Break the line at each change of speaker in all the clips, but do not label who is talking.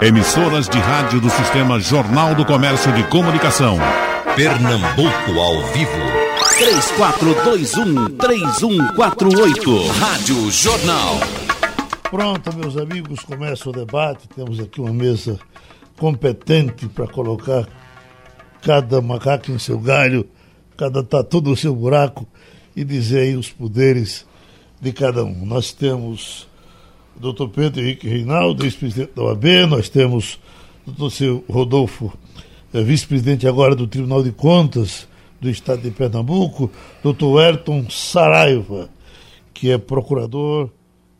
Emissoras de rádio do Sistema Jornal do Comércio de Comunicação.
Pernambuco ao vivo.
3421-3148. Rádio Jornal.
Pronto, meus amigos, começa o debate. Temos aqui uma mesa competente para colocar cada macaco em seu galho, cada tatu no seu buraco e dizer aí os poderes de cada um. Nós temos Dr. Pedro Henrique Reinaldo, ex-presidente da OAB, nós temos o Dr. Seu Rodolfo, eh, vice-presidente agora do Tribunal de Contas do Estado de Pernambuco, Dr. Ayrton Saraiva, que é procurador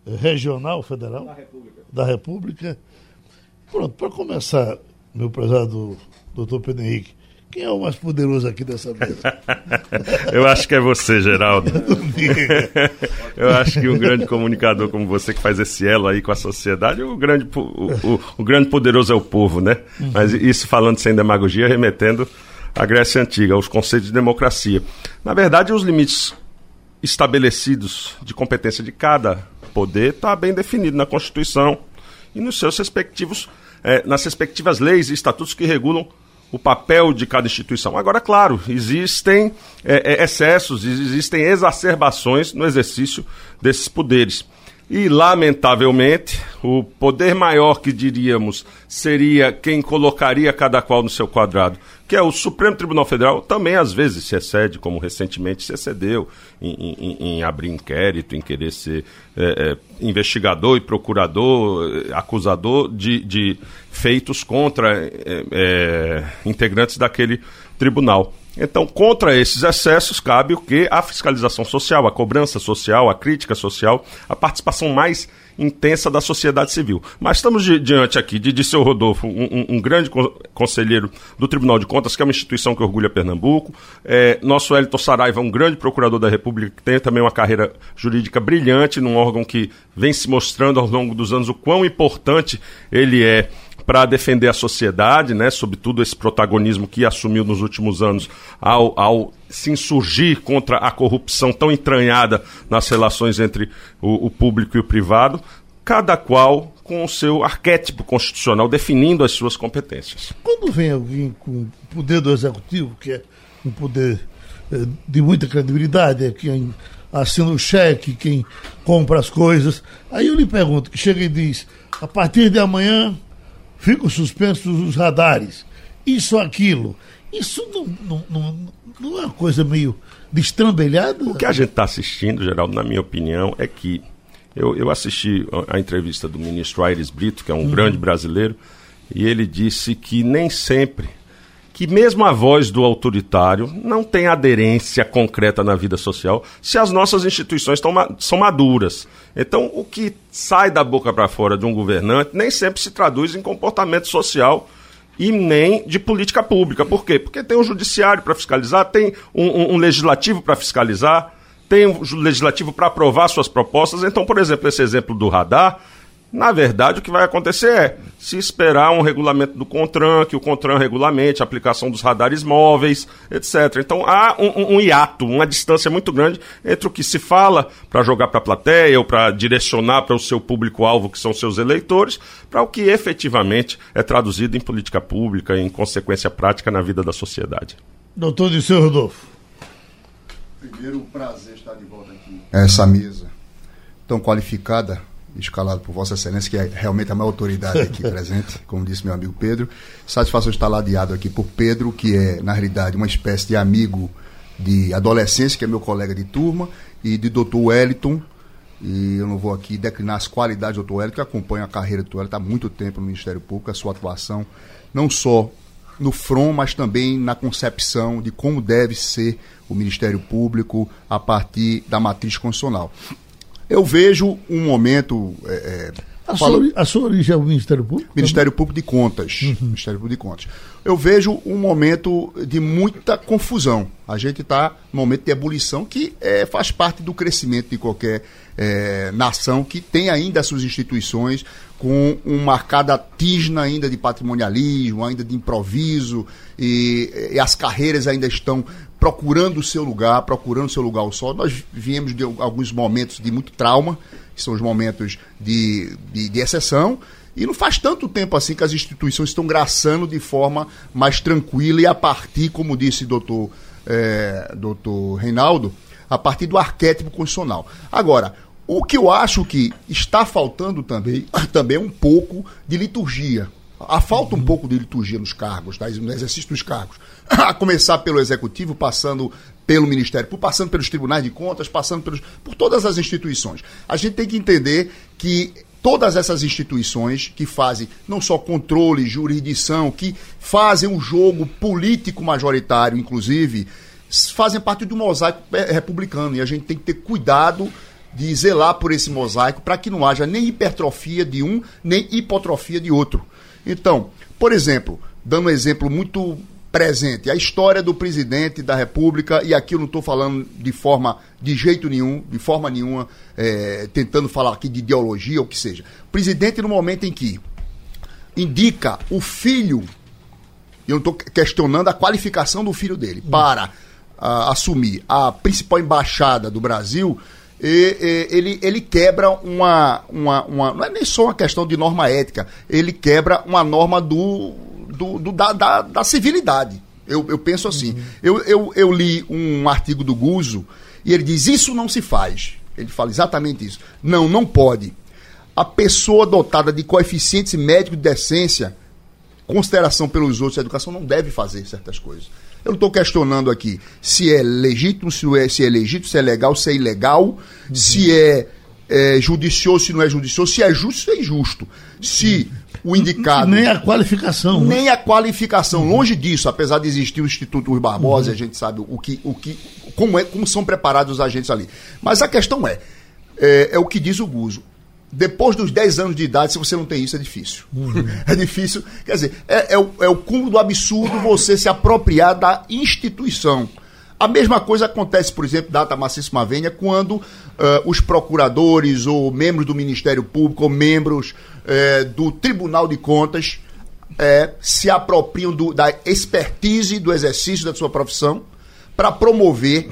regional federal da República. Da República. Pronto, para começar, meu prezado doutor Pedro Henrique, quem é o mais poderoso aqui dessa mesa?
Eu acho que é você, Geraldo. Eu acho que um grande comunicador como você que faz esse elo aí com a sociedade, o grande, o, o, o grande poderoso é o povo, né? Uhum. Mas isso falando sem demagogia, remetendo à Grécia Antiga, aos conceitos de democracia. Na verdade, os limites estabelecidos de competência de cada poder está bem definido na Constituição e nos seus respectivos, é, nas respectivas leis e estatutos que regulam o papel de cada instituição. Agora, claro, existem é, excessos, existem exacerbações no exercício desses poderes. E, lamentavelmente, o poder maior que diríamos seria quem colocaria cada qual no seu quadrado, que é o Supremo Tribunal Federal, também às vezes se excede, como recentemente se excedeu em, em, em abrir inquérito, em querer ser é, é, investigador e procurador, é, acusador de, de feitos contra é, é, integrantes daquele tribunal. Então, contra esses excessos, cabe o que? A fiscalização social, a cobrança social, a crítica social, a participação mais intensa da sociedade civil. Mas estamos di diante aqui de, de seu Rodolfo, um, um, grande co conselheiro do Tribunal de Contas, que é uma instituição que orgulha Pernambuco. É, nosso Elton Saraiva é um grande procurador da República, que tem também uma carreira jurídica brilhante, num órgão que vem se mostrando ao longo dos anos o quão importante ele é para defender a sociedade, né, sobretudo esse protagonismo que assumiu nos últimos anos ao, ao se insurgir contra a corrupção tão entranhada nas relações entre o, o público e o privado, cada qual com o seu arquétipo constitucional definindo as suas competências.
Quando vem alguém com o poder do executivo, que é um poder eh, de muita credibilidade, é quem assina o cheque, quem compra as coisas, aí eu lhe pergunto, que chega e diz, a partir de amanhã ficam suspensos os radares, isso, aquilo. Isso não, não, não, não é uma coisa meio destrambelhada?
O que a gente está assistindo, Geraldo, na minha opinião, é que eu, eu assisti a entrevista do ministro Aires Brito, que é um uhum. grande brasileiro, e ele disse que nem sempre que mesmo a voz do autoritário não tem aderência concreta na vida social se as nossas instituições tão, são maduras. Então, o que sai da boca para fora de um governante nem sempre se traduz em comportamento social e nem de política pública. Por quê? Porque tem um judiciário para fiscalizar, tem um, um, um legislativo para fiscalizar, tem um legislativo para aprovar suas propostas. Então, por exemplo, esse exemplo do radar na verdade, o que vai acontecer é se esperar um regulamento do CONTRAN, que o CONTRAN regulamente a aplicação dos radares móveis, etc. Então há um, um hiato, uma distância muito grande entre o que se fala para jogar para a plateia ou para direcionar para o seu público-alvo, que são seus eleitores, para o que efetivamente é traduzido em política pública e em consequência prática na vida da sociedade.
Doutor Disseu Rodolfo.
Primeiro, um prazer estar de volta aqui. Essa mesa tão qualificada escalado por Vossa Excelência, que é realmente a maior autoridade aqui presente, como disse meu amigo Pedro. Satisfação estar ladeado aqui por Pedro, que é, na realidade, uma espécie de amigo de adolescência, que é meu colega de turma, e de Dr. Wellington. E eu não vou aqui declinar as qualidades do Dr. Wellington, que acompanha a carreira do Dr. Wellington há muito tempo no Ministério Público, a sua atuação, não só no front, mas também na concepção de como deve ser o Ministério Público a partir da matriz constitucional. Eu vejo um momento. É, é
a, falo, sua, a, sua, origem é o Ministério Público?
Ministério Público de Contas. Uhum. Ministério Público de Contas. Eu vejo um momento de muita confusão. A gente está num momento de ebulição que é, faz parte do crescimento de qualquer é, nação que tem ainda as suas instituições com uma marcada tisna ainda de patrimonialismo, ainda de improviso, e, e as carreiras ainda estão procurando o seu lugar, procurando o seu lugar ao sol. Nós viemos de alguns momentos de muito trauma, que são os momentos de, de, de exceção, E não faz tanto tempo assim que as instituições estão graçando de forma mais tranquila e a partir, como disse o doutor, é, doutor Reinaldo, a partir do arquétipo constitucional. Agora, o que eu acho que está faltando também, também é um pouco de liturgia. Há falta um pouco de liturgia nos cargos, tá? no exercício dos cargos. A começar pelo executivo, passando pelo Ministério Público, passando pelos tribunais de contas, passando pelos, por todas as instituições. A gente tem que entender que todas essas instituições que fazem não só controle, jurisdição, que fazem um jogo político majoritário, inclusive, fazem parte do mosaico republicano. E a gente tem que ter cuidado de zelar por esse mosaico para que não haja nem hipertrofia de um, nem hipotrofia de outro. Então, por exemplo, dando um exemplo muito presente. A história do presidente da República, e aqui eu não estou falando de forma, de jeito nenhum, de forma nenhuma, é, tentando falar aqui de ideologia ou o que seja. Presidente, no momento em que indica o filho, eu não estou questionando a qualificação do filho dele, para assumir a principal embaixada do Brasil, e, e, ele, ele quebra uma, uma, uma. Não é nem só uma questão de norma ética, ele quebra uma norma do do, do da, da, da, civilidade. Eu, eu penso assim. Uhum. Eu, eu, eu li um artigo do Guzo e ele diz: Isso não se faz. Ele fala exatamente isso. Não, não pode. A pessoa dotada de coeficientes médicos de decência, consideração pelos outros, a educação não deve fazer certas coisas. Eu não estou questionando aqui se é legítimo, se é, se é legítimo, se é legal, se é ilegal, uhum. se é, é judicioso, se não é judicioso, se é justo, se é injusto. Se o indicado.
Nem a qualificação.
Né? Nem né? a qualificação. Longe disso, apesar de existir o Instituto Rui Barbosa, uhum. a gente sabe o que, o que, como, é, como são preparados os agentes ali. Mas a questão é, é, é o que diz o Guzo. Depois dos 10 anos de idade, se você não tem isso, é difícil. Uhum. É difícil. Quer dizer, é, é, o, é o cúmulo do absurdo você se apropriar da instituição. A mesma coisa acontece, por exemplo, data Macíssima Venha, quando uh, os procuradores ou membros do Ministério Público ou membros uh, do Tribunal de Contas uh, se apropriam do, da expertise do exercício da sua profissão para promover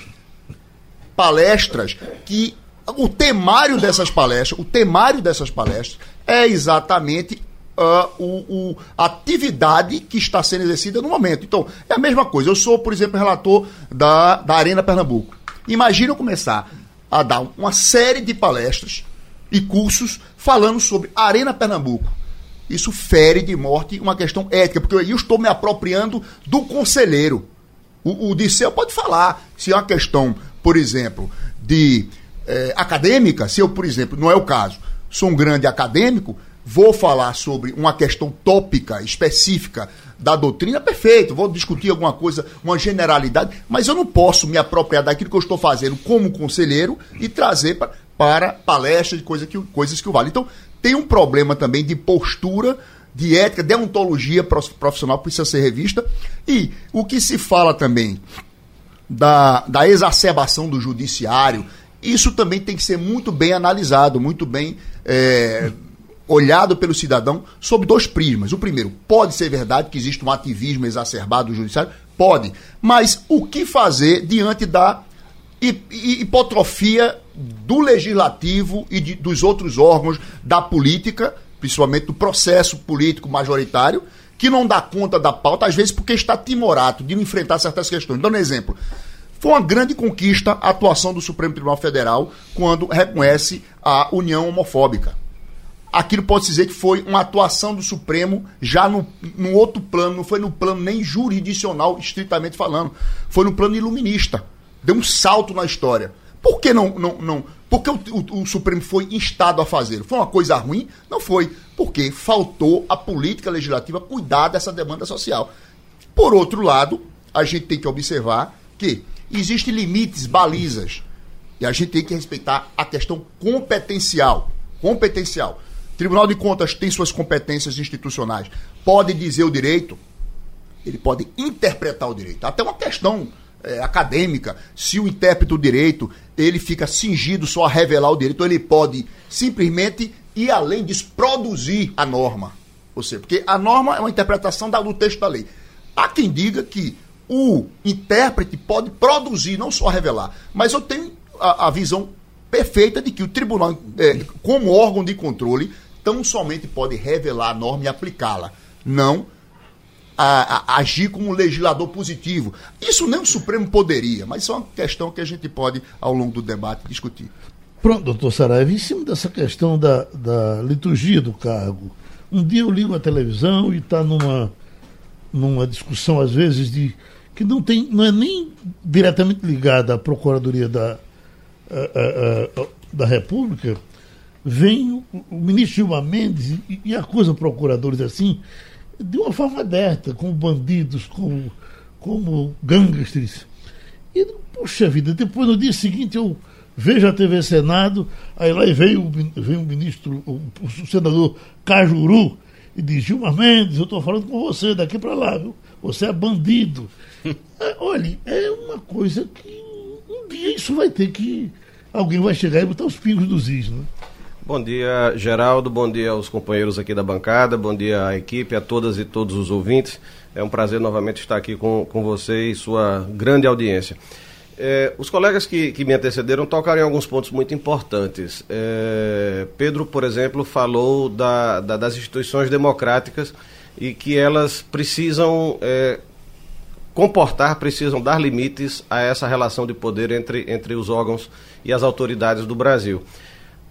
palestras que o temário dessas palestras, o temário dessas palestras é exatamente uh, o, o, a atividade que está sendo exercida no momento. Então, é a mesma coisa. Eu sou, por exemplo, relator da, da Arena Pernambuco. Imagina eu começar a dar uma série de palestras e cursos falando sobre Arena Pernambuco. Isso fere de morte uma questão ética, porque eu estou me apropriando do conselheiro. O, o Disseu pode falar se é uma questão, por exemplo, de eh, acadêmica, se eu, por exemplo, não é o caso, sou um grande acadêmico, vou falar sobre uma questão tópica, específica da doutrina, perfeito, vou discutir alguma coisa, uma generalidade, mas eu não posso me apropriar daquilo que eu estou fazendo como conselheiro e trazer para, para palestras de coisa que, coisas que o vale. Então, tem um problema também de postura, de ética, deontologia profissional precisa ser revista. E o que se fala também da, da exacerbação do judiciário, isso também tem que ser muito bem analisado, muito bem. É, olhado pelo cidadão sob dois prismas. O primeiro, pode ser verdade que existe um ativismo exacerbado do judiciário? Pode. Mas o que fazer diante da hipotrofia do legislativo e de, dos outros órgãos da política, principalmente do processo político majoritário, que não dá conta da pauta, às vezes porque está timorato de enfrentar certas questões. Dando um exemplo. Foi uma grande conquista a atuação do Supremo Tribunal Federal quando reconhece a união homofóbica aquilo pode dizer que foi uma atuação do Supremo já no, no outro plano, não foi no plano nem jurisdicional, estritamente falando, foi no plano iluminista. Deu um salto na história. Por que não. não, não porque o, o, o Supremo foi instado a fazer? Foi uma coisa ruim? Não foi. Porque faltou a política legislativa cuidar dessa demanda social. Por outro lado, a gente tem que observar que existem limites, balizas. E a gente tem que respeitar a questão competencial. Competencial. Tribunal de Contas tem suas competências institucionais. Pode dizer o direito, ele pode interpretar o direito. Até uma questão é, acadêmica, se o intérprete do direito ele fica cingido só a revelar o direito, ele pode simplesmente ir além disso, produzir a norma. Ou seja, porque a norma é uma interpretação do texto da lei. Há quem diga que o intérprete pode produzir, não só revelar. Mas eu tenho a, a visão perfeita de que o tribunal, é, como órgão de controle, tão somente pode revelar a norma e aplicá-la. Não a, a, agir como legislador positivo. Isso nem o Supremo poderia, mas isso é uma questão que a gente pode, ao longo do debate, discutir.
Pronto, doutor Saraiva, em cima dessa questão da, da liturgia do cargo, um dia eu ligo a televisão e está numa, numa discussão, às vezes, de que não, tem, não é nem diretamente ligada à Procuradoria da, a, a, a, da República, vem o, o ministro Gilmar Mendes e, e acusa procuradores assim, de uma forma aberta, como bandidos, como, como gangsters. E, puxa vida, depois no dia seguinte eu vejo a TV Senado, aí lá veio, veio o ministro, o, o senador Cajuru, e diz, Gilmar Mendes, eu estou falando com você daqui para lá, viu? Você é bandido. É, olha, é uma coisa que um dia isso vai ter que. Alguém vai chegar e botar os pingos dos is, né?
Bom dia, Geraldo. Bom dia aos companheiros aqui da bancada. Bom dia à equipe, a todas e todos os ouvintes. É um prazer novamente estar aqui com, com você e sua grande audiência. É, os colegas que, que me antecederam tocaram em alguns pontos muito importantes. É, Pedro, por exemplo, falou da, da, das instituições democráticas e que elas precisam é, comportar, precisam dar limites a essa relação de poder entre, entre os órgãos e as autoridades do Brasil.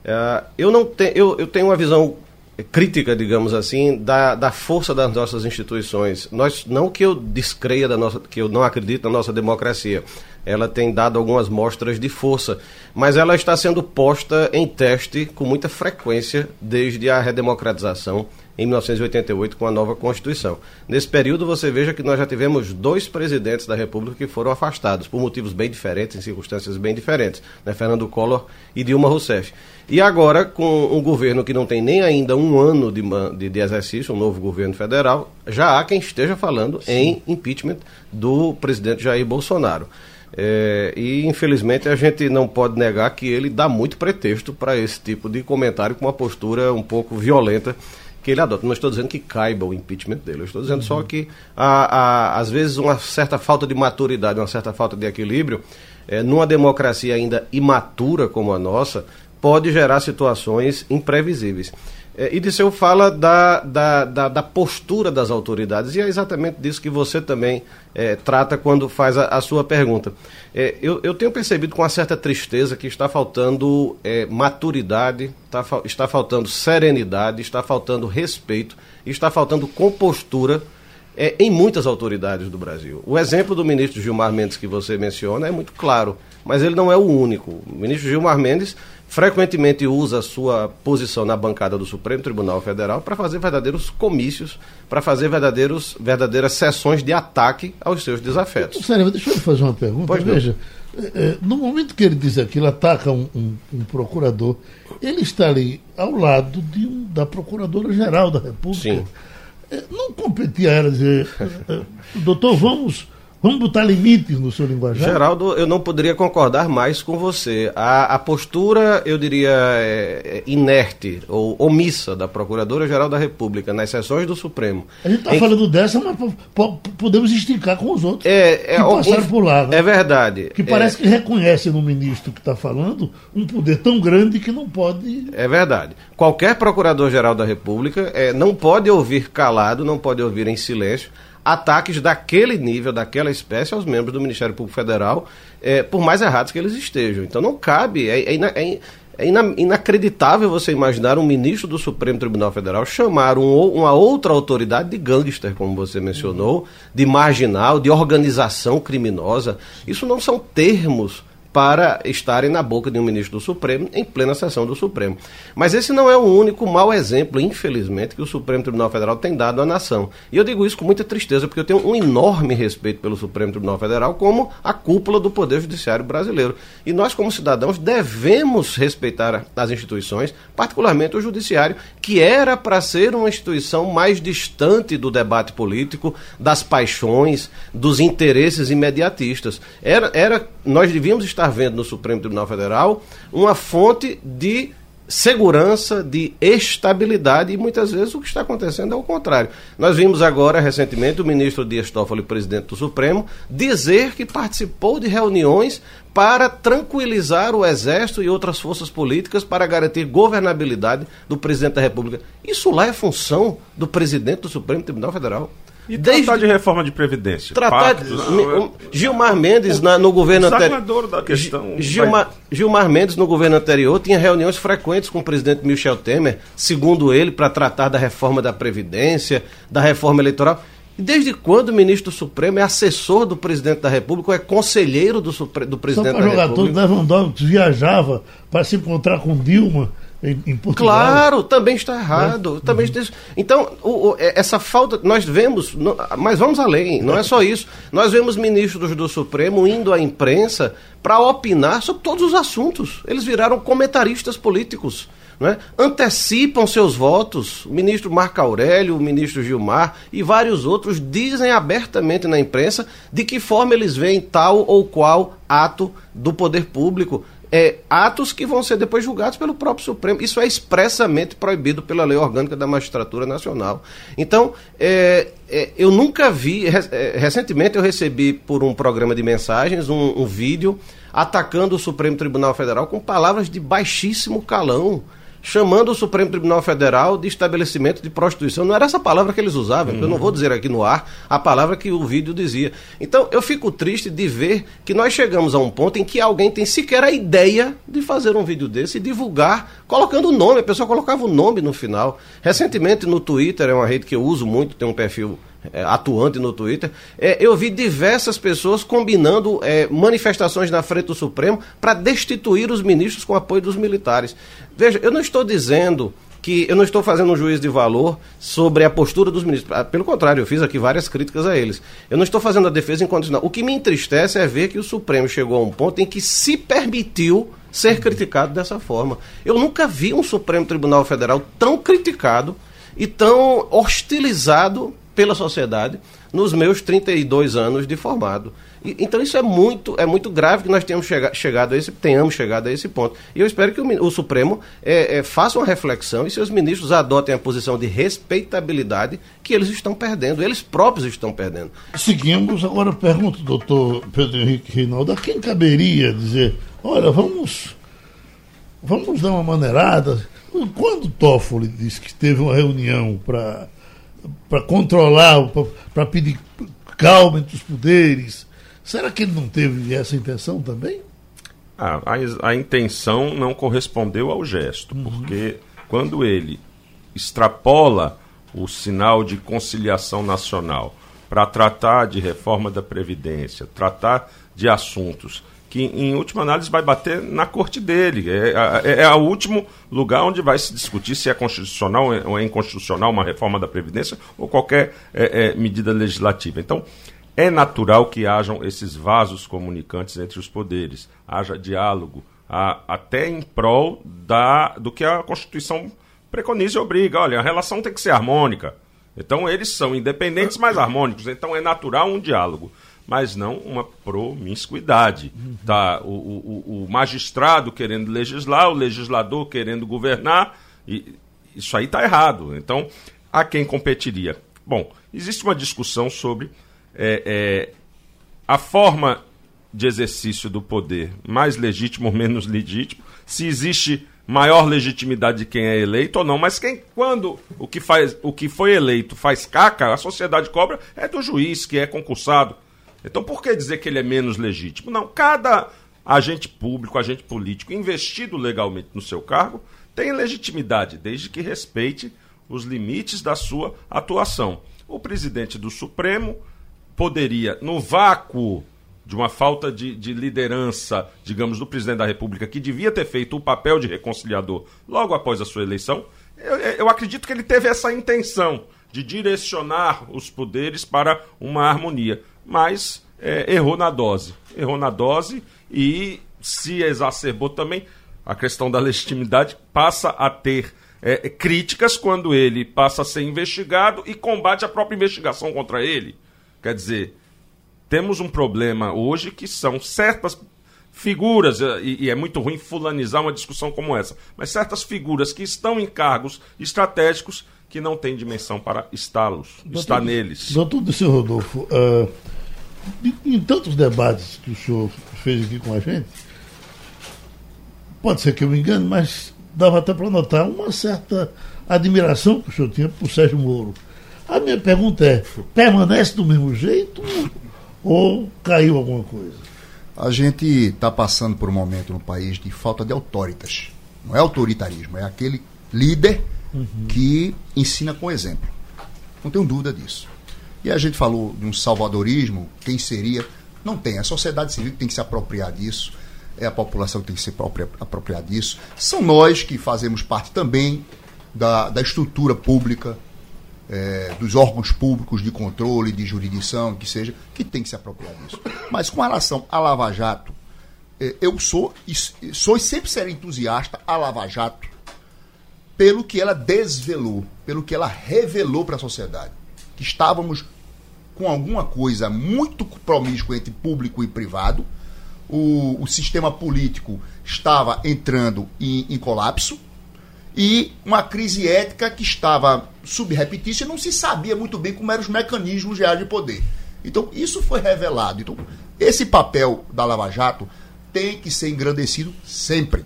Uh, eu não tenho, eu, eu tenho uma visão crítica, digamos assim, da, da força das nossas instituições. Nós, não que eu descreia da nossa, que eu não acredito na nossa democracia. Ela tem dado algumas mostras de força, mas ela está sendo posta em teste com muita frequência desde a redemocratização em 1988 com a nova Constituição. Nesse período, você veja que nós já tivemos dois presidentes da República que foram afastados, por motivos bem diferentes, em circunstâncias bem diferentes, né? Fernando Collor e Dilma Rousseff. E agora, com um governo que não tem nem ainda um ano de, de, de exercício, um novo governo federal, já há quem esteja falando Sim. em impeachment do presidente Jair Bolsonaro. É, e infelizmente a gente não pode negar que ele dá muito pretexto para esse tipo de comentário com uma postura um pouco violenta que ele adota. Não estou dizendo que caiba o impeachment dele, eu estou dizendo uhum. só que há, há, às vezes uma certa falta de maturidade, uma certa falta de equilíbrio, é, numa democracia ainda imatura como a nossa, pode gerar situações imprevisíveis. É, e Disseu fala da, da, da, da, postura das autoridades, e é exatamente disso que você também é, trata quando faz a, a sua pergunta. É, eu, eu, tenho percebido com uma certa tristeza que está faltando é, maturidade, tá, está faltando serenidade, está faltando respeito, está faltando compostura é, em muitas autoridades do Brasil. O exemplo do ministro Gilmar Mendes que você menciona é muito claro, mas ele não é o único. O ministro Gilmar Mendes frequentemente usa a sua posição na bancada do Supremo Tribunal Federal para fazer verdadeiros comícios, para fazer verdadeiros, verdadeiras sessões de ataque aos seus desafetos.
Sério, deixa eu fazer uma pergunta. Pois Veja, é, é, no momento que ele diz aquilo, ataca um, um, um procurador, ele está ali ao lado de um, da Procuradora-Geral da República. Sim. É, não competia a ela dizer, doutor, vamos Vamos botar limites no seu linguajar?
Geraldo, eu não poderia concordar mais com você. A, a postura, eu diria, é, é inerte ou omissa da Procuradora-Geral da República nas sessões do Supremo.
A gente está em... falando dessa, mas podemos esticar com os outros é, é, que passaram por lá.
Né? É verdade.
Que parece é... que reconhece no ministro que está falando um poder tão grande que não pode...
É verdade. Qualquer Procurador-Geral da República é, não pode ouvir calado, não pode ouvir em silêncio ataques daquele nível, daquela espécie aos membros do Ministério Público Federal, é, por mais errados que eles estejam. Então não cabe, é, é, é, é inacreditável você imaginar um ministro do Supremo Tribunal Federal chamar um, uma outra autoridade de gangster, como você mencionou, de marginal, de organização criminosa. Isso não são termos para estarem na boca de um ministro do Supremo em plena sessão do Supremo. Mas esse não é o único mau exemplo, infelizmente, que o Supremo Tribunal Federal tem dado à nação. E eu digo isso com muita tristeza, porque eu tenho um enorme respeito pelo Supremo Tribunal Federal como a cúpula do Poder Judiciário brasileiro. E nós, como cidadãos, devemos respeitar as instituições, particularmente o Judiciário, que era para ser uma instituição mais distante do debate político, das paixões, dos interesses imediatistas. Era, era, nós devíamos estar estar vendo no Supremo Tribunal Federal uma fonte de segurança, de estabilidade, e muitas vezes o que está acontecendo é o contrário. Nós vimos agora, recentemente, o ministro Dias Toffoli, presidente do Supremo, dizer que participou de reuniões para tranquilizar o Exército e outras forças políticas para garantir governabilidade do presidente da República. Isso lá é função do presidente do Supremo Tribunal Federal.
E Desde... tratar de reforma de previdência?
Tratar de... Gilmar Mendes na, no governo
anterior. da questão.
Gilmar, vai... Gilmar Mendes no governo anterior tinha reuniões frequentes com o presidente Michel Temer, segundo ele, para tratar da reforma da Previdência, da reforma eleitoral. E desde quando o ministro do Supremo é assessor do presidente da República ou é conselheiro do, supre... do presidente Só da República? Só para
jogar todo, Lewandowski viajava para se encontrar com Dilma em, Portugal.
Claro, também está errado. Né? Também uhum. está... Então, o, o, é, essa falta, nós vemos, mas vamos além, não é só isso. Nós vemos ministros do Supremo indo à imprensa para opinar sobre todos os assuntos. Eles viraram comentaristas políticos. É? antecipam seus votos. O ministro Marco Aurélio, o ministro Gilmar e vários outros dizem abertamente na imprensa de que forma eles veem tal ou qual ato do poder público é, atos que vão ser depois julgados pelo próprio Supremo. Isso é expressamente proibido pela Lei Orgânica da Magistratura Nacional. Então, é, é, eu nunca vi. É, recentemente eu recebi por um programa de mensagens um, um vídeo atacando o Supremo Tribunal Federal com palavras de baixíssimo calão chamando o Supremo Tribunal Federal de estabelecimento de prostituição. Não era essa palavra que eles usavam, uhum. eu não vou dizer aqui no ar a palavra que o vídeo dizia. Então, eu fico triste de ver que nós chegamos a um ponto em que alguém tem sequer a ideia de fazer um vídeo desse e divulgar, colocando o nome, a pessoa colocava o nome no final. Recentemente no Twitter, é uma rede que eu uso muito, tem um perfil atuante no Twitter, é, eu vi diversas pessoas combinando é, manifestações na frente do Supremo para destituir os ministros com apoio dos militares. Veja, eu não estou dizendo que eu não estou fazendo um juízo de valor sobre a postura dos ministros. Ah, pelo contrário, eu fiz aqui várias críticas a eles. Eu não estou fazendo a defesa incondicional. O que me entristece é ver que o Supremo chegou a um ponto em que se permitiu ser criticado dessa forma. Eu nunca vi um Supremo Tribunal Federal tão criticado e tão hostilizado pela sociedade nos meus 32 anos de formado. E, então isso é muito, é muito grave que nós tenhamos chega, chegado a esse, tenhamos chegado a esse ponto. E eu espero que o, o Supremo é, é, faça uma reflexão e seus ministros adotem a posição de respeitabilidade que eles estão perdendo, eles próprios estão perdendo.
Seguimos, agora pergunto, doutor Pedro Henrique Reinaldo, a quem caberia dizer, olha, vamos, vamos dar uma maneirada. Quando Toffoli disse que teve uma reunião para para controlar, para pedir calma entre os poderes. Será que ele não teve essa intenção também?
Ah, a, a, intenção não correspondeu ao gesto, uhum. porque quando ele extrapola o sinal de conciliação nacional para tratar de reforma da Previdência, tratar de assuntos que em última análise vai bater na corte dele. É, é, é, o último lugar onde vai se discutir se é constitucional ou é inconstitucional uma reforma da Previdência ou qualquer é, é, medida legislativa. Então, é natural que hajam esses vasos comunicantes entre os poderes, haja diálogo, a, até em prol da, do que a Constituição preconiza e obriga. Olha, a relação tem que ser harmônica. Então, eles são independentes, mas harmônicos. Então, é natural um diálogo mas não uma promiscuidade. Tá? O, o, o magistrado querendo legislar, o legislador querendo governar, e isso aí está errado. Então, a quem competiria? Bom, existe uma discussão sobre é, é, a forma de exercício do poder, mais legítimo ou menos legítimo, se existe maior legitimidade de quem é eleito ou não, mas quem quando o que faz o que foi eleito faz caca, a sociedade cobra é do juiz que é concursado. Então por que dizer que ele é menos legítimo? Não, cada agente público, agente político investido legalmente no seu cargo tem legitimidade, desde que respeite os limites da sua atuação. O presidente do Supremo poderia, no vácuo de uma falta de, de, liderança, digamos, do presidente da República, que devia ter feito o papel de reconciliador logo após a sua eleição, eu, eu acredito que ele teve essa intenção de direcionar os poderes para uma harmonia mas é, errou na dose. Errou na dose e se exacerbou também a questão da legitimidade, passa a ter é, críticas quando ele passa a ser investigado e combate a própria investigação contra ele. Quer dizer, temos um problema hoje que são certas figuras, eh, e, e, é muito ruim fulanizar uma discussão como essa, mas certas figuras que estão em cargos estratégicos que não têm dimensão para está-los, estar neles.
Doutor Disseu Rodolfo, uh, em tantos debates que o senhor fez aqui com a gente, pode ser que eu me engane, mas dava até para notar uma certa admiração que o senhor tinha por Sérgio Moro. A minha pergunta é: permanece do mesmo jeito ou caiu alguma coisa?
A gente está passando por um momento no país de falta de autoritas. Não é autoritarismo, é aquele líder uhum. que ensina com exemplo. Não tenho dúvida disso. E a gente falou de um salvadorismo, quem seria? Não tem. A sociedade civil tem que se apropriar disso, é a população que tem que se apropriar disso. São nós que fazemos parte também da, da estrutura pública, é, dos órgãos públicos de controle, de jurisdição, que seja, que tem que se apropriar disso. Mas com relação à Lava Jato, é, eu sou, sou e sempre serei entusiasta a Lava Jato pelo que ela desvelou, pelo que ela revelou para a sociedade. Que estávamos com alguma coisa muito promíscua entre público e privado, o, o sistema político estava entrando em, em colapso, e uma crise ética que estava subrepetícia e não se sabia muito bem como eram os mecanismos reais de poder. Então, isso foi revelado. Então, esse papel da Lava Jato tem que ser engrandecido sempre.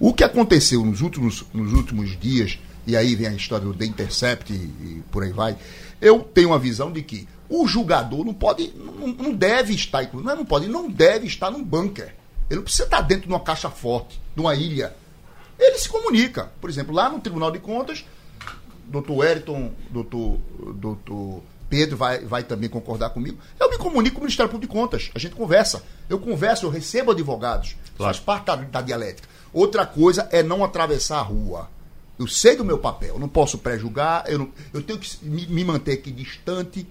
O que aconteceu nos últimos, nos últimos dias, e aí vem a história do The Intercept e, e por aí vai, eu tenho uma visão de que o julgador não pode, não, não deve estar, não, é não pode, não deve estar num bunker. Ele não precisa estar dentro de uma caixa forte, de uma ilha ele se comunica. Por exemplo, lá no Tribunal de Contas, doutor Wellington, doutor, doutor Pedro vai, vai também concordar comigo. Eu me comunico com o Ministério Público de Contas. A gente conversa. Eu converso, eu recebo advogados. Claro. Faz parte da, da dialética. Outra coisa é não atravessar a rua. Eu sei do meu papel, eu não posso pré-julgar, eu, eu tenho que me, me manter aqui distante.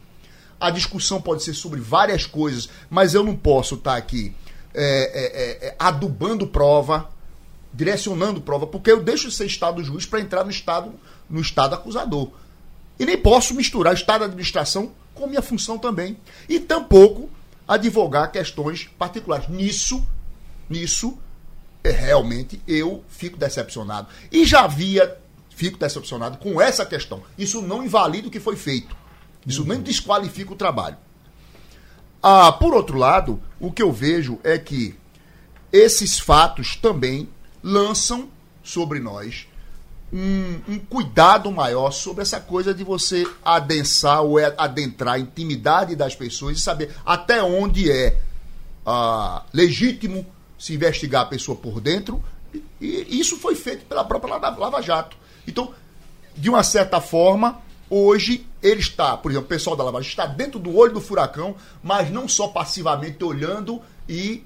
A discussão pode ser sobre várias coisas, mas eu não posso estar aqui é, é, é, adubando prova, direcionando prova, porque eu deixo de ser Estado juiz para entrar no Estado, no Estado acusador. E nem posso misturar Estado de administração com minha função também. E tampouco advogar questões particulares. Nisso, nisso, é, realmente eu fico decepcionado. E já havia, fico decepcionado com essa questão. Isso não invalida o que foi feito. Isso uhum. nem desqualifica o trabalho. Ah, por outro lado, o que eu vejo é que esses fatos também lançam sobre nós um, um, cuidado maior sobre essa coisa de você adensar ou é, adentrar a intimidade das pessoas e saber até onde é ah, legítimo se investigar a pessoa por dentro. E, e isso foi feito pela própria Lava Jato. Então, de uma certa forma, hoje ele está, por exemplo, o pessoal da Lava Jato está dentro do olho do furacão, mas não só passivamente olhando e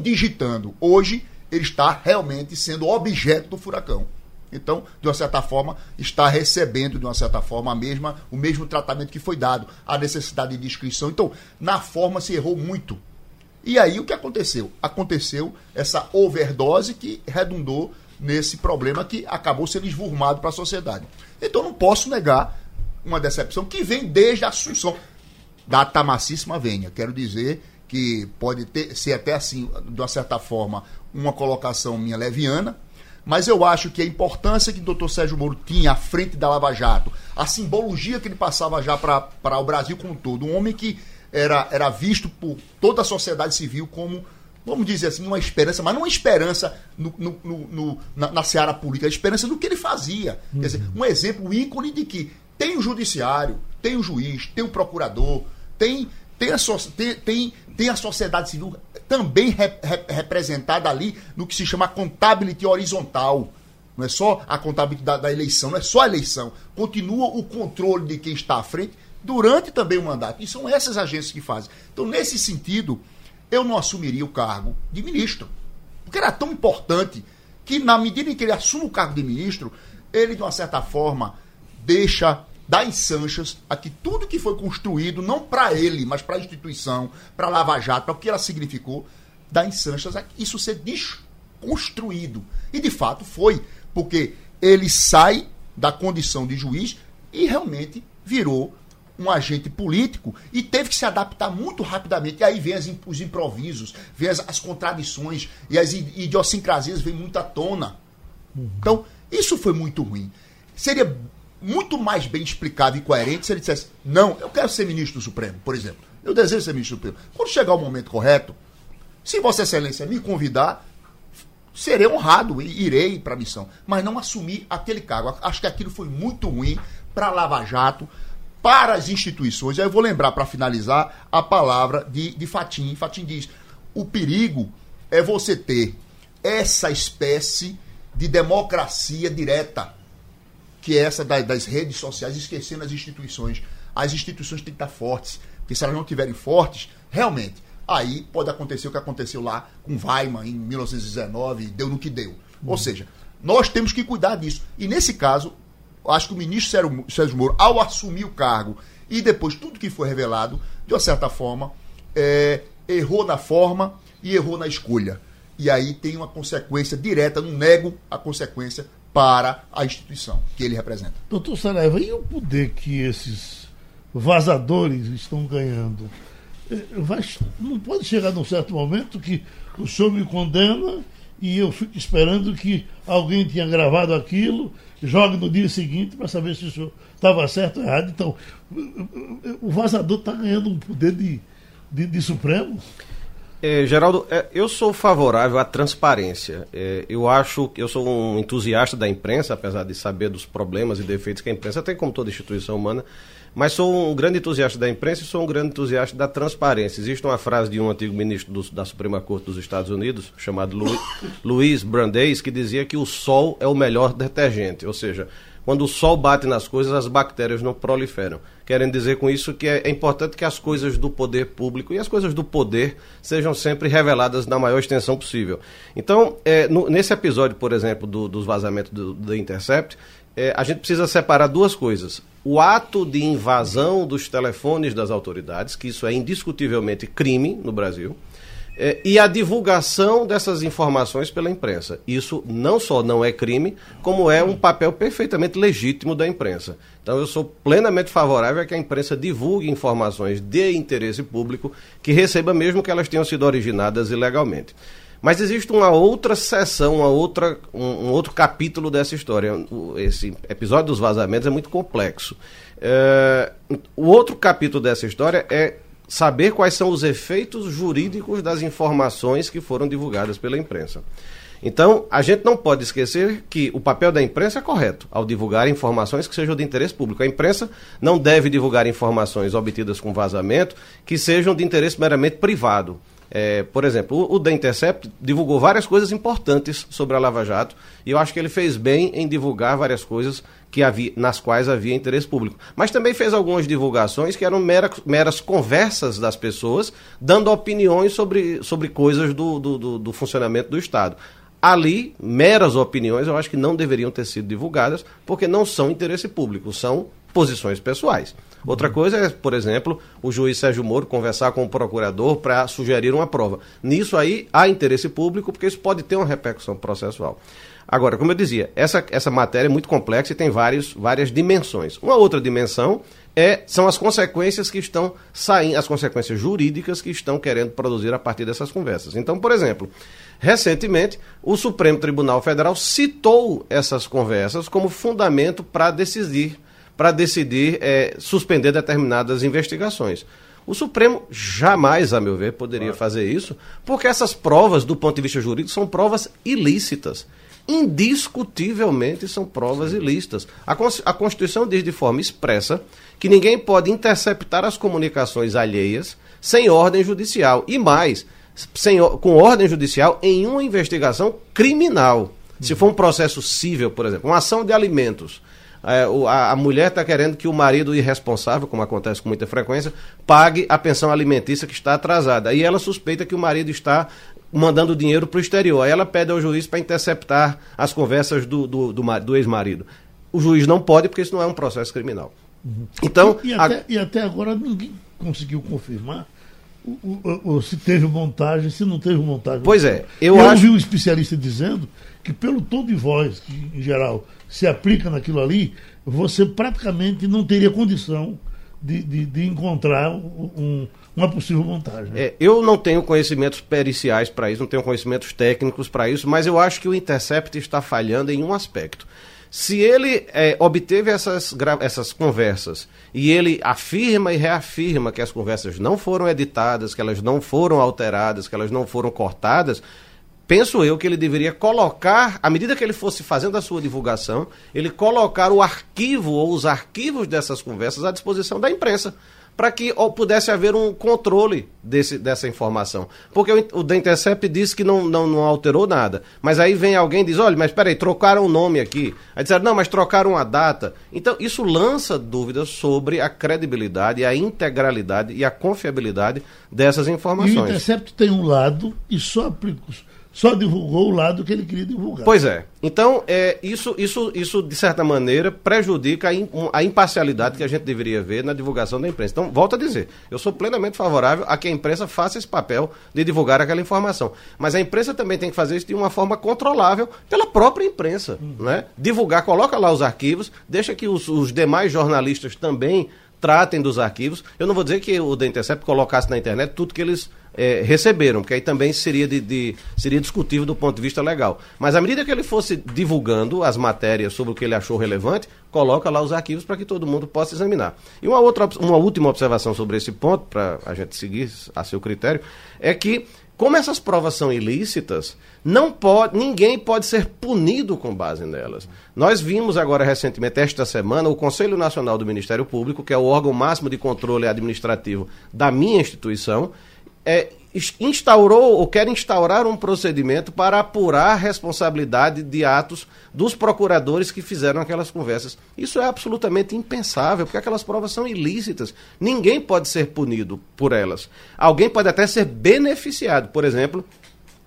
digitando. Hoje ele está realmente sendo objeto do furacão. Então, de uma certa forma, está recebendo, de uma certa forma, a mesma, o mesmo tratamento que foi dado, a necessidade de inscrição. Então, na forma se errou muito. E aí o que aconteceu? Aconteceu essa overdose que redundou nesse problema que acabou sendo esvurmado para a sociedade. Então, não posso negar uma decepção que vem desde a assunção da tamacíssima venha. Quero dizer que pode ter, ser até assim, de uma certa forma, uma colocação minha leviana, mas eu acho que a importância que o doutor Sérgio Moro tinha à frente da Lava Jato, a simbologia que ele passava já para o Brasil como um todo, um homem que era, era visto por toda a sociedade civil como, vamos dizer assim, uma esperança, mas não uma esperança no, no, no, na, na seara política, a esperança do que ele fazia. Uhum. Quer dizer, um exemplo ícone de que tem o judiciário, tem o juiz, tem o procurador, tem, tem, a, tem, tem, tem a sociedade civil também rep, rep, representada ali no que se chama contabilidade horizontal. Não é só a contabilidade da, da eleição, não é só a eleição. Continua o controle de quem está à frente durante também o mandato. E são essas agências que fazem. Então, nesse sentido, eu não assumiria o cargo de ministro. Porque era tão importante que, na medida em que ele assume o cargo de ministro, ele, de uma certa forma, deixa dá em Sanchas a que tudo que foi construído, não para ele, mas para a instituição, para a Lava Jato, para o que ela significou, dá em Sanchas a isso ser desconstruído. E de fato foi, porque ele sai da condição de juiz e realmente virou um agente político e teve que se adaptar muito rapidamente. E aí vem as, os improvisos, vem as, as contradições e as idiosincrasias vêm muito à tona. Então, isso foi muito ruim. Seria muito mais bem explicado e coerente se ele dissesse: não, eu quero ser ministro do Supremo, por exemplo. Eu desejo ser ministro do Supremo. Quando chegar o momento correto, se Vossa Excelência me convidar, serei honrado e irei para a missão. Mas não assumir aquele cargo. Acho que aquilo foi muito ruim para Lava Jato, para as instituições. Aí eu vou lembrar, para finalizar, a palavra de, de Fatim. Fatim diz: o perigo é você ter essa espécie de democracia direta, que é essa das, das redes sociais, esquecendo as instituições. As instituições têm que estar fortes, porque se elas não estiverem fortes, realmente, aí pode acontecer o que aconteceu lá com Weimar em 1919, deu no que deu. Uhum. Ou seja, nós temos que cuidar disso. E nesse caso, acho que o ministro Sérgio Moro, ao assumir o cargo e depois tudo que foi revelado, de uma certa forma, é, errou na forma e errou na escolha e aí tem uma consequência direta, não nego a consequência para a instituição que ele representa.
Doutor Saraiva, e o poder que esses vazadores estão ganhando? É, vai, não pode chegar num certo momento que o senhor me condena e eu fico esperando que alguém tenha gravado aquilo, jogue no dia seguinte para saber se o senhor estava certo ou errado. Então, o vazador está ganhando um poder de, de, de Supremo?
É, Geraldo, é, eu sou favorável à transparência. É, eu acho que eu sou um entusiasta da imprensa, apesar de saber dos problemas e defeitos que a imprensa tem, como toda instituição humana, mas sou um grande entusiasta da imprensa e sou um grande entusiasta da transparência. Existe uma frase de um antigo ministro do, da Suprema Corte dos Estados Unidos, chamado Lu, Luiz Brandeis, que dizia que o sol é o melhor detergente, ou seja, quando o sol bate nas coisas, as bactérias não proliferam. Querendo dizer com isso que é, é importante que as coisas do poder público e as coisas do poder sejam sempre reveladas na maior extensão possível. Então, é, no, nesse episódio, por exemplo, do, dos vazamentos do, do Intercept, é, a gente precisa separar duas coisas. O ato de invasão dos telefones das autoridades, que isso é indiscutivelmente crime no Brasil, é, e a divulgação dessas informações pela imprensa. Isso não só não é crime, como é um papel perfeitamente legítimo da imprensa. Então eu sou plenamente favorável a que a imprensa divulgue informações de interesse público que receba mesmo que elas tenham sido originadas ilegalmente. Mas existe uma outra seção, uma outra, um, um outro capítulo dessa história. Esse episódio dos vazamentos é muito complexo. É, o outro capítulo dessa história é saber quais são os efeitos jurídicos das informações que foram divulgadas pela imprensa. Então, a gente não pode esquecer que o papel da imprensa é correto ao divulgar informações que sejam de interesse público. A imprensa não deve divulgar informações obtidas com vazamento que sejam de interesse meramente privado. É, por exemplo, o, o The Intercept divulgou várias coisas importantes sobre a Lava Jato e eu acho que ele fez bem em divulgar várias coisas que havia, nas quais havia interesse público. Mas também fez algumas divulgações que eram mera, meras conversas das pessoas, dando opiniões sobre, sobre coisas do, do, do, do funcionamento do Estado. Ali, meras opiniões, eu acho que não deveriam ter sido divulgadas, porque não são interesse público, são posições pessoais. Outra coisa é, por exemplo, o juiz Sérgio Moro conversar com o procurador para sugerir uma prova. Nisso aí há interesse público, porque isso pode ter uma repercussão processual. Agora, como eu dizia, essa, essa matéria é muito complexa e tem vários, várias dimensões. Uma outra dimensão é, são as consequências que estão saindo, as consequências jurídicas que estão querendo produzir a partir dessas conversas. Então, por exemplo, recentemente, o Supremo Tribunal Federal citou essas conversas como fundamento para decidir para decidir é, suspender determinadas investigações. O Supremo jamais, a meu ver, poderia claro. fazer isso, porque essas provas, do ponto de vista jurídico, são provas ilícitas. Indiscutivelmente são provas ilícitas. A, a Constituição diz de forma expressa que ninguém pode interceptar as comunicações alheias sem ordem judicial. E mais, sem, com ordem judicial em uma investigação criminal. Se for um processo civil, por exemplo, uma ação de alimentos a, a, mulher está querendo que o marido irresponsável, como acontece com muita frequência, pague a pensão alimentícia que está atrasada. Aí ela suspeita que o marido está mandando dinheiro para o exterior. Aí ela pede ao juiz para interceptar as conversas do, do, do, do ex-marido. O juiz não pode, porque isso não é um processo criminal.
Uhum. Então, e, e, até, a... e até agora ninguém conseguiu confirmar o, o, o, se teve montagem, se não teve montagem.
Pois é,
eu, eu acho... ouvi um especialista dizendo que pelo tom de voz, que em geral se aplica naquilo ali, você praticamente não teria condição de, de, de encontrar um, uma possível montagem.
É, eu não tenho conhecimentos periciais para isso, não tenho conhecimentos técnicos para isso, mas eu acho que o Intercept está falhando em um aspecto. Se ele é, obteve essas, essas conversas e ele afirma e reafirma que as conversas não foram editadas, que elas não foram alteradas, que elas não foram cortadas, penso eu que ele deveria colocar, à medida que ele fosse fazendo a sua divulgação, ele colocar o arquivo ou os arquivos dessas conversas à disposição da imprensa para que pudesse haver um controle desse, dessa informação. Porque o, o The Intercept disse que não, não, não, alterou nada. Mas aí vem alguém e diz, olha, mas peraí, trocaram o nome aqui. Aí disseram, não, mas trocaram a data. Então, isso lança dúvidas sobre a credibilidade, a integralidade e a confiabilidade dessas informações. E o
Intercept tem um lado e só aplica só divulgou o lado que ele queria divulgar.
Pois é. Então, é, isso, isso, isso, de certa maneira, prejudica a, in, a, imparcialidade que a gente deveria ver na divulgação da imprensa. Então, volto a dizer, eu sou plenamente favorável a que a imprensa faça esse papel de divulgar aquela informação. Mas a imprensa também tem que fazer isso de uma forma controlável pela própria imprensa. Uhum. Né? Divulgar, coloca lá os arquivos, deixa que os, os demais jornalistas também tratem dos arquivos. Eu não vou dizer que o The Intercept colocasse na internet tudo que eles é, receberam, porque aí também seria, de, de, seria discutível do ponto de vista legal. Mas à medida que ele fosse divulgando as matérias sobre o que ele achou relevante, coloca lá os arquivos para que todo mundo possa examinar. E uma, outra, uma última observação sobre esse ponto, para a gente seguir a seu critério, é que como essas provas são ilícitas, não pode, ninguém pode ser punido com base nelas. Nós vimos agora recentemente, esta semana, o Conselho Nacional do Ministério Público, que é o órgão máximo de controle administrativo da minha instituição, é, instaurou ou quer instaurar um procedimento para apurar a responsabilidade de atos dos procuradores que fizeram aquelas conversas. Isso é absolutamente impensável, porque aquelas provas são ilícitas. Ninguém pode ser punido por elas. Alguém pode até ser beneficiado. Por exemplo,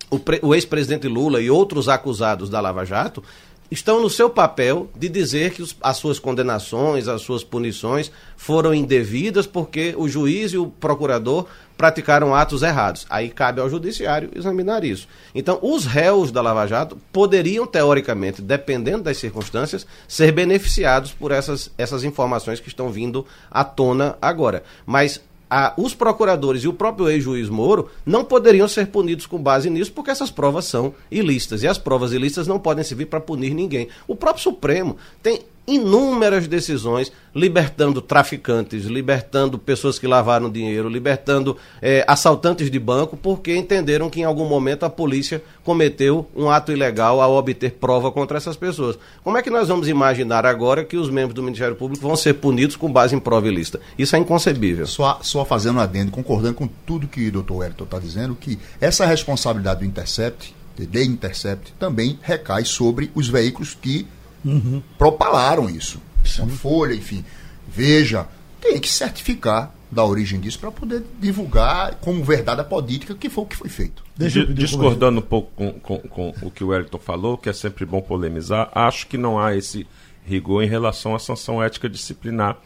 o, o ex-presidente Lula e outros acusados da Lava Jato estão no seu papel de dizer que os, as suas condenações, as suas punições foram indevidas porque o juiz e o procurador praticaram atos errados. Aí cabe ao judiciário examinar isso. Então, os réus da Lava Jato poderiam, teoricamente, dependendo das circunstâncias, ser beneficiados por essas, essas informações que estão vindo à tona agora. Mas a, os procuradores e o próprio ex-juiz Moro não poderiam ser punidos com base nisso, porque essas provas são ilícitas. E as provas ilícitas não podem servir para punir ninguém. O próprio Supremo tem inúmeras decisões libertando traficantes, libertando pessoas que lavaram dinheiro, libertando é, assaltantes de banco, porque entenderam que em algum momento a polícia cometeu um ato ilegal ao obter prova contra essas pessoas. Como é que nós vamos imaginar agora que os membros do Ministério Público vão ser punidos com base em prova ilícita? Isso é inconcebível.
Só, só fazendo um adendo, concordando com tudo que o doutor Wellington está dizendo, que essa responsabilidade do Intercept, de Intercept, também recai sobre os veículos que uhum. propalaram isso. Uma folha, enfim. Veja, tem que certificar da origem disso para poder divulgar como verdade a política que foi o que foi feito.
Deixa Discordando um pouco com, com, com, o que o Wellington falou, que é sempre bom polemizar, acho que não há esse rigor em relação à sanção ética disciplinar,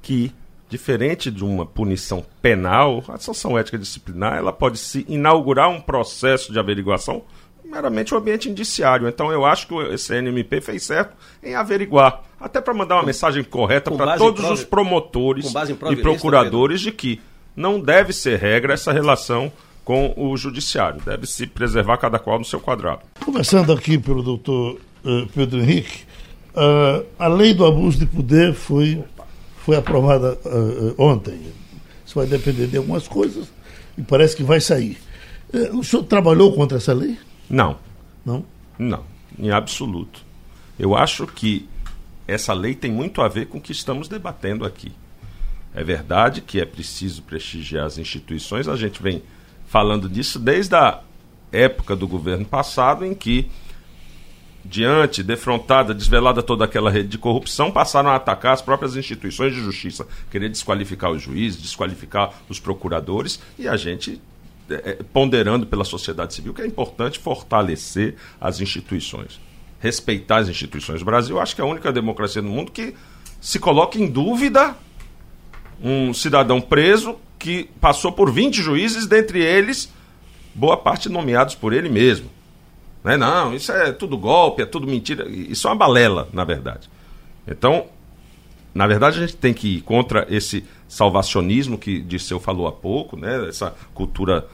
que, diferente de uma punição penal, a sanção ética disciplinar ela pode se inaugurar um processo de averiguação meramente o ambiente indiciário. Então eu acho que o CNMP fez certo em averiguar, até para mandar uma mensagem correta para todos prova, os promotores e procuradores de que não deve ser regra essa relação com o judiciário, deve se preservar cada qual no seu quadrado.
Começando aqui pelo doutor uh, Pedro Henrique, uh, a lei do abuso de poder foi, foi aprovada uh, ontem. Isso vai depender de algumas coisas e parece que vai sair. o senhor trabalhou contra essa lei?
Não.
Não?
Não, em absoluto. Eu acho que essa lei tem muito a ver com o que estamos debatendo aqui. É verdade que é preciso prestigiar as instituições, a gente vem falando disso desde a época do governo passado, em que, diante, defrontada, desvelada toda aquela rede de corrupção, passaram a atacar as próprias instituições de justiça, querer desqualificar os juízes, desqualificar os procuradores, e a gente é, é, ponderando pela sociedade civil que é importante fortalecer as instituições, respeitar as instituições. O Brasil, acho que é a única democracia no mundo que se coloca em dúvida um cidadão preso que passou por 20 juízes, dentre eles, boa parte nomeados por ele mesmo. Não, é, não, isso é tudo golpe, é tudo mentira. Isso é uma balela, na verdade. Então, na verdade, a gente tem que ir contra esse salvacionismo que Disseu falou há pouco, né? essa cultura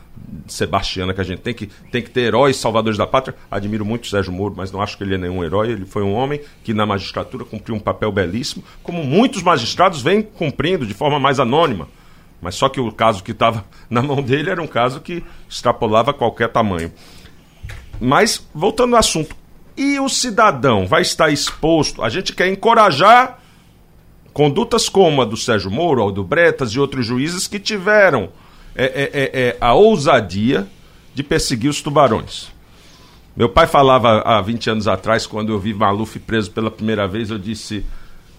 sebastiana que a gente tem que, tem que ter heróis salvadores da pátria. Admiro muito Sérgio Moro, mas não acho que ele é nenhum herói. Ele foi um homem que na magistratura cumpriu um papel belíssimo, como muitos magistrados vêm cumprindo de forma mais anônima. Mas só que o caso que estava na mão dele era um caso que extrapolava qualquer tamanho. Mas, voltando ao assunto, e o cidadão vai estar exposto? A gente quer encorajar condutas como a do Sérgio Moro, Aldo Bretas e outros juízes que tiveram é, é, é, é, a ousadia de perseguir os tubarões. Meu pai falava há 20 anos atrás, quando eu vi Maluf preso pela primeira vez, eu disse: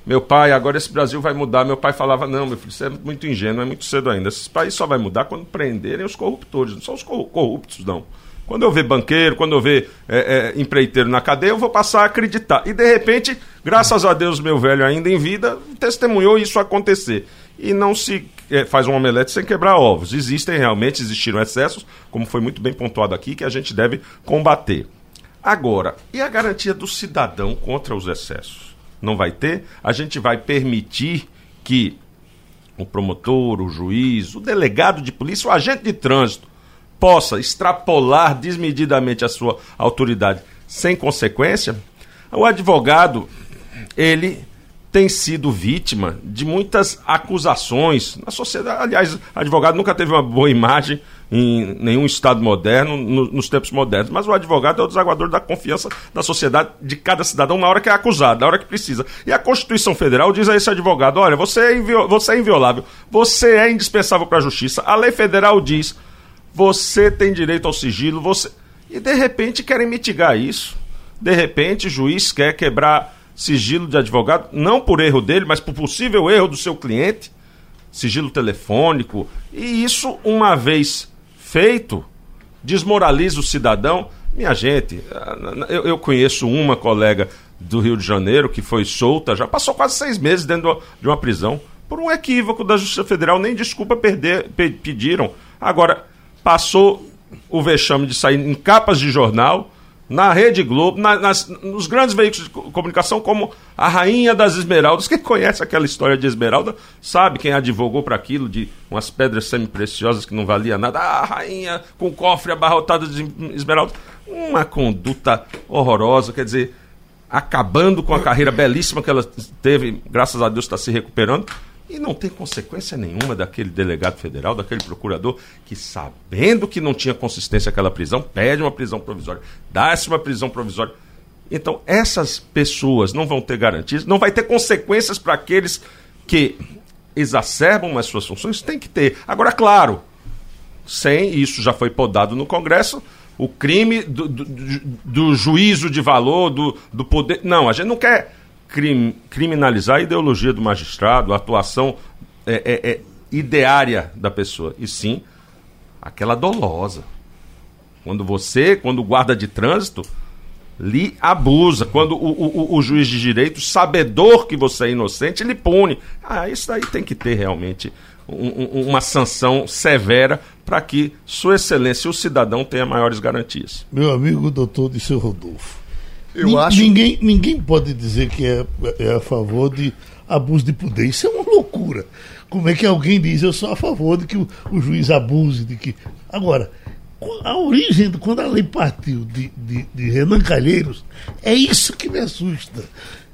Meu pai, agora esse Brasil vai mudar. Meu pai falava: Não, meu filho, isso é muito ingênuo, é muito cedo ainda. Esse país só vai mudar quando prenderem os corruptores, não são os corruptos, não. Quando eu ver banqueiro, quando eu ver é, é, empreiteiro na cadeia, eu vou passar a acreditar. E de repente, graças a Deus, meu velho ainda em vida, testemunhou isso acontecer. E não se é, faz um omelete sem quebrar ovos. Existem realmente, existiram excessos, como foi muito bem pontuado aqui, que a gente deve combater. Agora, e a garantia do cidadão contra os excessos? Não vai ter? A gente vai permitir que o promotor, o juiz, o delegado de polícia, o agente de trânsito possa extrapolar desmedidamente a sua autoridade sem consequência, o advogado, ele tem sido vítima de muitas acusações na sociedade. Aliás, advogado nunca teve uma boa imagem em nenhum Estado moderno, no, nos tempos modernos, mas o advogado é o desaguador da confiança da sociedade, de cada cidadão, na hora que é acusado, na hora que precisa. E a Constituição Federal diz a esse advogado: olha, você é, você é inviolável, você é indispensável para a justiça. A lei federal diz você tem direito ao sigilo, você. E de repente querem mitigar isso. De repente o juiz quer quebrar sigilo de advogado, não por erro dele, mas por possível erro do seu cliente, sigilo telefônico. E isso, uma vez feito, desmoraliza o cidadão. Minha gente, eu, conheço uma colega do Rio de Janeiro que foi solta, já passou quase seis meses dentro de uma prisão por um equívoco da Justiça Federal, nem desculpa perder, pediram. Agora, passou o vexame de sair em capas de jornal, na Rede Globo, na, nas, nos grandes veículos de comunicação, como a Rainha das Esmeraldas. Quem conhece aquela história de Esmeralda sabe quem advogou para aquilo, de umas pedras semi-preciosas que não valia nada. Ah, a rainha com cofre abarrotado de esmeraldas. Uma conduta horrorosa, quer dizer, acabando com a carreira belíssima que ela teve, graças a Deus está se recuperando. E não tem consequência nenhuma daquele delegado federal, daquele procurador, que sabendo que não tinha consistência aquela prisão, pede uma prisão provisória, dá-se uma prisão provisória. Então, essas pessoas não vão ter garantias, não vai ter consequências para aqueles que exacerbam as suas funções, tem que ter. Agora, claro, sem isso já foi podado no Congresso, o crime do, do, do juízo de valor, do, do poder. Não, a gente não quer crim, criminalizar a ideologia do magistrado, a atuação é, é, é, ideária da pessoa, e sim aquela dolosa. Quando você, quando o guarda de trânsito lhe abusa, quando o, o, o, juiz de direito, sabedor que você é inocente, lhe pune. Ah, isso aí tem que ter realmente um, uma sanção severa para que Sua Excelência, o cidadão, tenha maiores garantias.
Meu amigo doutor Disseu Rodolfo,
eu acho...
ninguém, ninguém pode dizer que é, é a favor de abuso de poder. Isso é uma loucura. Como é que alguém diz eu sou a favor de que o, o juiz abuse, de que. Agora, a origem, quando a lei partiu de, de, de Renan Calheiros, é isso que me assusta.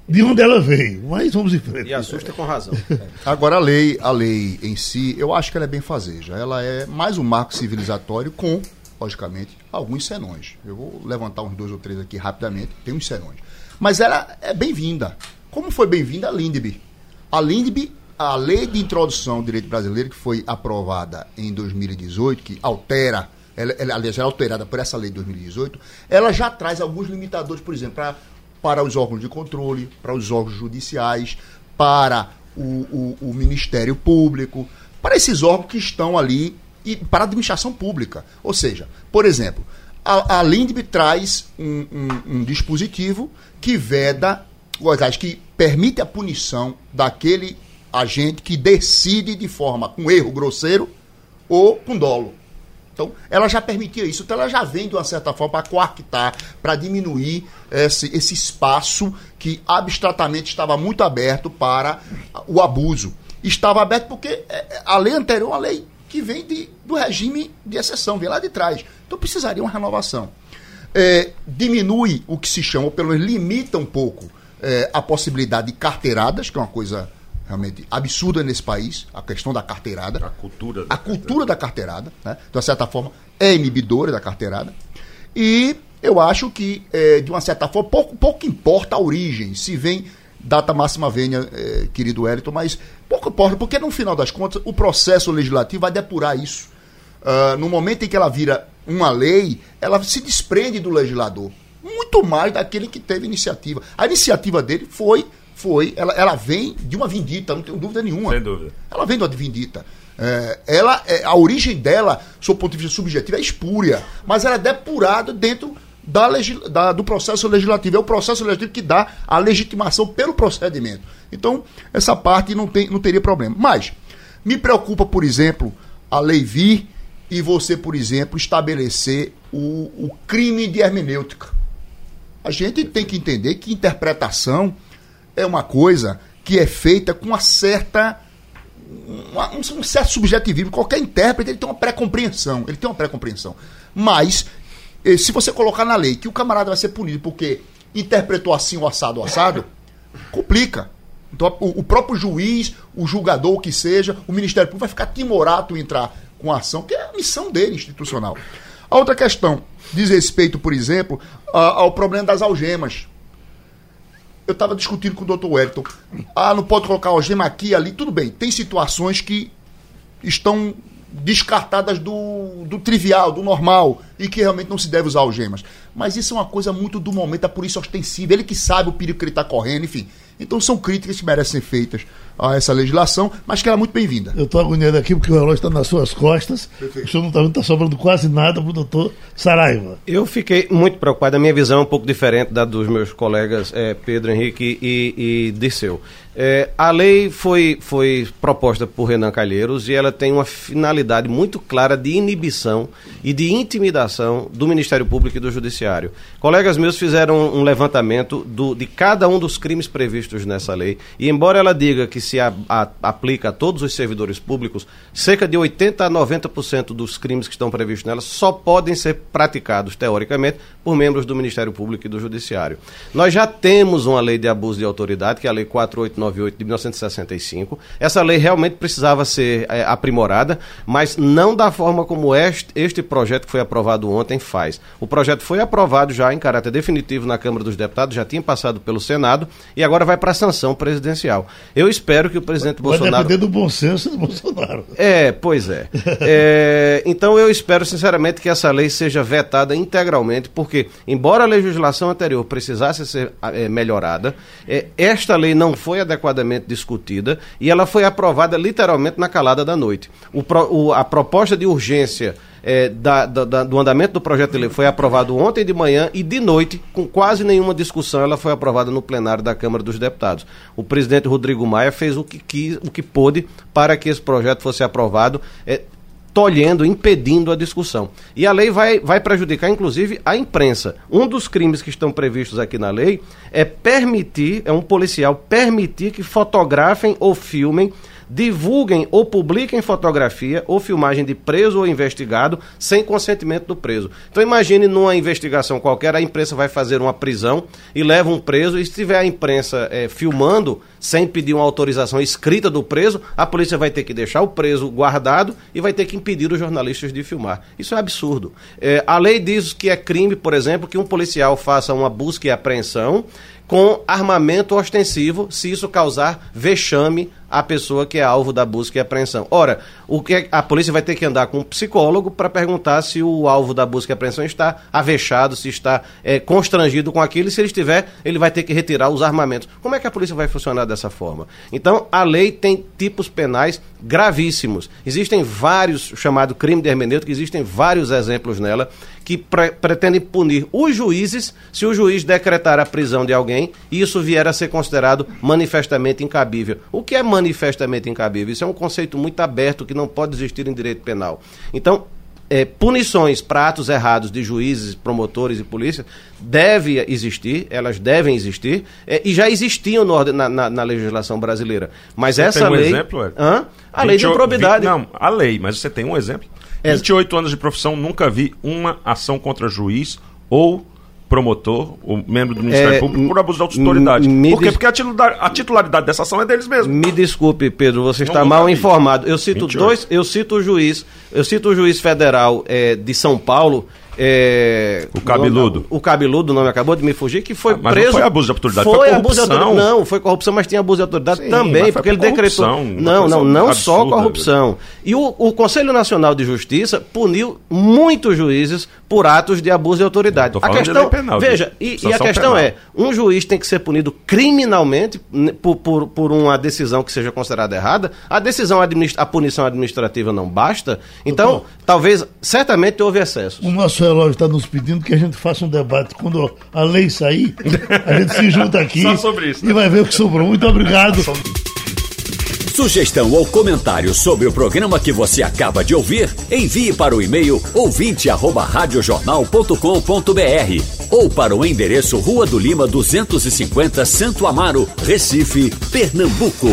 De onde ela veio, mas vamos em frente.
E assusta com razão.
Agora a lei, a lei em si, eu acho que ela é bem fazeja. Ela é mais um marco civilizatório com logicamente, alguns senões. Eu vou levantar uns dois ou três aqui rapidamente, tem uns senões. Mas ela é bem-vinda. Como foi bem-vinda a Lindby? A Lindby, a lei de introdução ao direito brasileiro, que foi aprovada em 2018, que altera, ela, ela, aliás, ela é alterada por essa lei de 2018, ela já traz alguns limitadores, por exemplo, pra, para os órgãos de controle, para os órgãos judiciais, para o, o, o Ministério Público, para esses órgãos que estão ali e para a administração pública. Ou seja, por exemplo, a, a LINDB traz um, um, um dispositivo que veda, que permite a punição daquele agente que decide de forma com erro grosseiro ou com dolo. Então, ela já permitia isso. Então, ela já vem, de uma certa forma, para coartar, para diminuir esse, esse espaço que abstratamente estava muito aberto para o abuso. estava aberto porque é, é, a lei anterior uma lei que vem de, do regime de exceção, vem lá de trás. Então precisaria uma renovação. É, diminui o que se chama, ou pelo menos limita um pouco é, a possibilidade de carteiradas, que é uma coisa realmente absurda nesse país, a questão da carteirada.
A cultura
da A carteirada. cultura da carteirada, né? Então, de certa forma, é inibidora da carteirada. E eu acho que, é, de uma certa forma, pouco, pouco importa a origem, se vem data máxima venha, é, querido Wellington, mas pouco importa, porque no final das contas o processo legislativo vai depurar isso. Uh, no momento em que ela vira uma lei, ela se desprende do legislador. Muito mais daquele que teve iniciativa. A iniciativa dele foi, foi ela, ela vem de uma vindita, não tenho dúvida nenhuma.
Sem dúvida.
Ela vem de uma vindita. É, ela, é, a origem dela, do ponto de vista subjetivo, é espúria, mas ela é depurada dentro da, da, do processo legislativo. É o processo legislativo que dá a legitimação pelo procedimento. Então, essa parte não, tem, não teria problema. Mas, me preocupa, por exemplo, a lei vir e você, por exemplo, estabelecer o, o crime de hermenêutica. A gente tem que entender que interpretação é uma coisa que é feita com uma certa. Uma, um certo subjetivismo. Qualquer intérprete ele tem uma pré-compreensão. Ele tem uma pré-compreensão. Mas se você colocar na lei que o camarada vai ser punido porque interpretou assim o assado o assado, complica. Então o, o, próprio juiz, o julgador, o que seja, o Ministério Público vai ficar timorato em entrar com a ação, que é a missão dele institucional. A outra questão diz respeito, por exemplo, ao problema das algemas. Eu estava discutindo com o Dr. Wellington. Ah, não pode colocar algema aqui e ali. Tudo bem, tem situações que estão descartadas do, do trivial, do normal, e que realmente não se deve usar algemas. Mas isso é uma coisa muito do momento, a polícia ostensiva, ele que sabe o perigo que ele está correndo, enfim. Então são críticas que merecem ser feitas a essa legislação, mas que ela é muito bem-vinda.
Eu estou agoniado aqui porque o relógio está nas suas costas. Perfeito. O senhor não está vendo, está sobrando quase nada para o doutor Saraiva.
Eu fiquei muito preocupado, a minha visão é um pouco diferente da dos meus colegas é, Pedro Henrique e, e Disseu. É, a lei foi, foi proposta por Renan Calheiros e ela tem uma finalidade muito clara de inibição e de intimidação do Ministério Público e do Judiciário. Colegas meus fizeram um levantamento do, de cada um dos crimes previstos nessa lei e, embora ela diga que se a, a, aplica a todos os servidores públicos, cerca de 80 a 90% dos crimes que estão previstos nela só podem ser praticados, teoricamente, por membros do Ministério Público e do Judiciário. Nós já temos uma lei de abuso de autoridade, que é a Lei 498 de 1965. Essa lei realmente precisava ser é, aprimorada, mas não da forma como este, este projeto que foi aprovado ontem faz. O projeto foi aprovado já em caráter definitivo na Câmara dos Deputados, já tinha passado pelo Senado e agora vai para a sanção presidencial. Eu espero que o presidente
vai
Bolsonaro.
Vai depender do bom senso do Bolsonaro.
É, pois é. é. Então eu espero, sinceramente, que essa lei seja vetada integralmente, porque, embora a legislação anterior precisasse ser é, melhorada, é, esta lei não foi adequadamente discutida e ela foi aprovada literalmente na calada da noite. O, o, a proposta de urgência é, da, da, do andamento do projeto de lei foi aprovado ontem de manhã e de noite, com quase nenhuma discussão, ela foi aprovada no plenário da Câmara dos Deputados. O presidente Rodrigo Maia fez o que quis, o que pôde para que esse projeto fosse aprovado. É, tolhendo, impedindo a discussão. E a lei vai, vai prejudicar, inclusive, a imprensa. Um dos crimes que estão previstos aqui na lei é permitir, é um policial permitir que fotografem ou filmem divulguem ou publiquem fotografia ou filmagem de preso ou investigado sem consentimento do preso. Então imagine numa investigação qualquer, a imprensa vai fazer uma prisão e leva um preso, e se tiver a imprensa é, filmando sem pedir uma autorização escrita do preso, a polícia vai ter que deixar o preso guardado e vai ter que impedir os jornalistas de filmar. Isso é absurdo. É, a lei diz que é crime, por exemplo, que um policial faça uma busca e apreensão com armamento ostensivo, se isso causar vexame à pessoa que é alvo da busca e apreensão. Ora, o que é, a polícia vai ter que andar com um psicólogo para perguntar se o alvo da busca e apreensão está avexado, se está é, constrangido com aquilo, e se ele estiver, ele vai ter que retirar os armamentos. Como é que a polícia vai funcionar dessa forma? Então, a lei tem tipos penais gravíssimos. Existem vários, chamado crime de hermenêutica, existem vários exemplos nela que pre pretendem punir os juízes se o juiz decretar a prisão de alguém e isso vier a ser considerado manifestamente incabível. O que é manifestamente incabível? Isso é um conceito muito aberto que não pode existir em direito penal. Então, é, punições para atos errados de juízes, promotores e polícia deve existir, elas devem existir, é, e já existiam no, na, na, na, legislação brasileira. Mas
você
essa
tem um
lei.
exemplo, é?
Hã? A lei de improbidade.
não, a lei, mas você tem um exemplo. É. 28 anos de profissão, nunca vi uma ação contra juiz ou promotor, o membro do Ministério é, Público, por abuso de autoridade. Por quê? Porque a titularidade, a titularidade, dessa ação é deles mesmos.
Me desculpe, Pedro, você está mal informado. Eu cito 28. dois, eu cito o juiz, eu cito o juiz federal é, de São Paulo é,
o cabeludo.
O, o cabeludo, o nome acabou de me fugir, que foi
ah, mas
preso. Não
foi abuso de autoridade,
foi, foi abuso de autoridade. Não, foi corrupção, mas tinha abuso de autoridade Sim, também, porque ele decretou. Não, não, não absurda, só corrupção. E o, o Conselho Nacional de Justiça puniu muitos juízes por atos de abuso de autoridade. A questão, penal, veja, e, e, a questão penal. é, um juiz tem que ser punido criminalmente por, por, por uma decisão que seja considerada errada. A decisão a punição administrativa não basta. Então, Doutor, talvez, certamente houve excesso.
O nosso relógio está nos pedindo que a gente faça um debate. Quando a lei sair, a gente se junta aqui isso, e vai ver o que sobrou. Muito obrigado.
Sugestão ou comentário sobre o programa que você acaba de ouvir, envie para o e-mail ouvinte@radiojornal.com.br ou para o endereço Rua do Lima 250, Santo Amaro, Recife, Pernambuco.